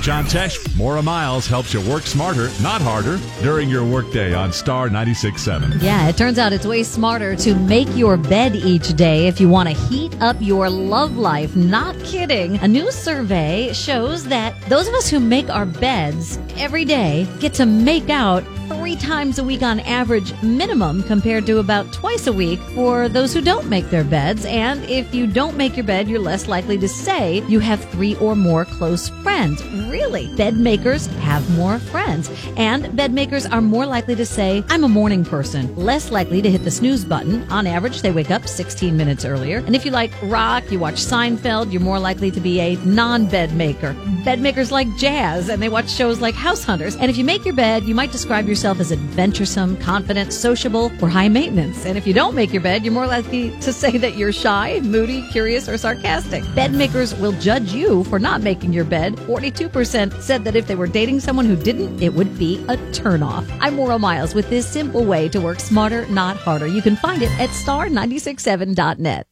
John Tesh. Maura Miles helps you work smarter, not harder, during your workday on Star 96.7. Yeah, it turns out it's way smarter to make your bed each day if you want to heat up your love life. Not kidding. A new survey shows that those of us who make our beds every day get to make out three times a week on average minimum compared to about twice a week for those who don't make their beds. And if you don't make your bed, you're less likely to say you have three or more close friends. Really? Bed makers have more friends. And bed makers are more likely to say, I'm a morning person, less likely to hit the snooze button. On average, they wake up 16 minutes earlier. And if you like rock, you watch Seinfeld, you're more likely to be a non bed maker. Bed makers like jazz and they watch shows like House Hunters. And if you make your bed, you might describe yourself as adventuresome, confident, sociable, or high maintenance. And if you don't make your bed, you're more likely to say that you're shy, moody, curious, or sarcastic. Bed makers will judge you for not making your bed. 42% said that if they were dating someone who didn't, it would be a turnoff. I'm Maura Miles with this simple way to work smarter, not harder. You can find it at star967.net.